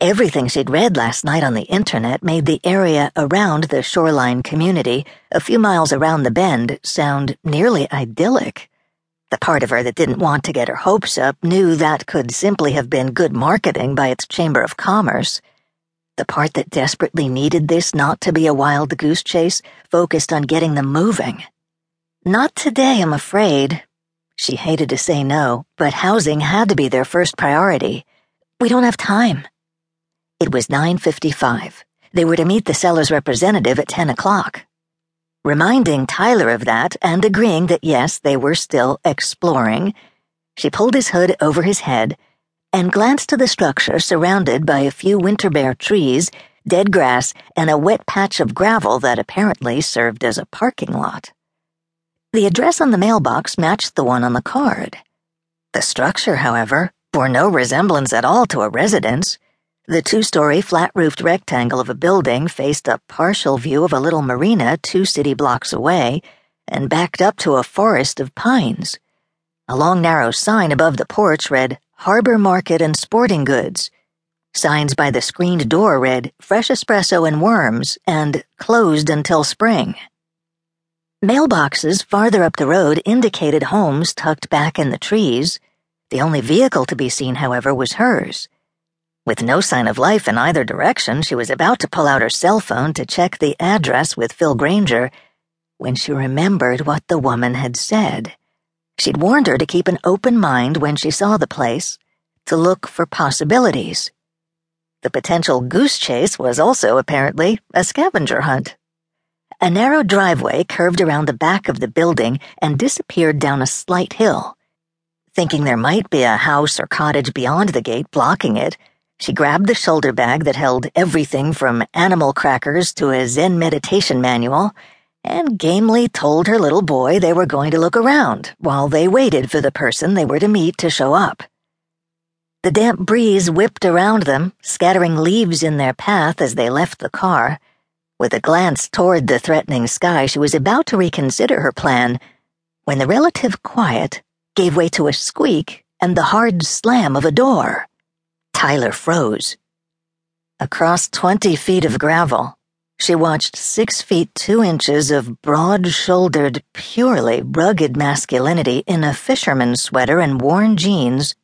Everything she'd read last night on the internet made the area around the shoreline community, a few miles around the bend, sound nearly idyllic. The part of her that didn't want to get her hopes up knew that could simply have been good marketing by its Chamber of Commerce. The part that desperately needed this not to be a wild goose chase focused on getting them moving. Not today, I'm afraid. She hated to say no, but housing had to be their first priority. We don't have time. It was 9.55. They were to meet the seller's representative at 10 o'clock. Reminding Tyler of that and agreeing that yes, they were still exploring, she pulled his hood over his head and glanced to the structure surrounded by a few winter bare trees, dead grass, and a wet patch of gravel that apparently served as a parking lot. The address on the mailbox matched the one on the card. The structure, however, bore no resemblance at all to a residence. The two story, flat roofed rectangle of a building faced a partial view of a little marina two city blocks away and backed up to a forest of pines. A long, narrow sign above the porch read Harbor Market and Sporting Goods. Signs by the screened door read Fresh Espresso and Worms and Closed until Spring. Mailboxes farther up the road indicated homes tucked back in the trees. The only vehicle to be seen, however, was hers. With no sign of life in either direction, she was about to pull out her cell phone to check the address with Phil Granger when she remembered what the woman had said. She'd warned her to keep an open mind when she saw the place, to look for possibilities. The potential goose chase was also, apparently, a scavenger hunt. A narrow driveway curved around the back of the building and disappeared down a slight hill. Thinking there might be a house or cottage beyond the gate blocking it, she grabbed the shoulder bag that held everything from animal crackers to a Zen meditation manual and gamely told her little boy they were going to look around while they waited for the person they were to meet to show up. The damp breeze whipped around them, scattering leaves in their path as they left the car. With a glance toward the threatening sky, she was about to reconsider her plan when the relative quiet gave way to a squeak and the hard slam of a door. Tyler froze. Across 20 feet of gravel, she watched six feet two inches of broad shouldered, purely rugged masculinity in a fisherman's sweater and worn jeans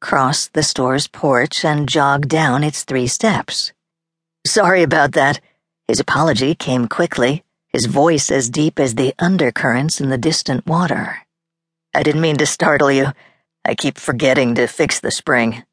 cross the store's porch and jog down its three steps. Sorry about that. His apology came quickly, his voice as deep as the undercurrents in the distant water. I didn't mean to startle you. I keep forgetting to fix the spring.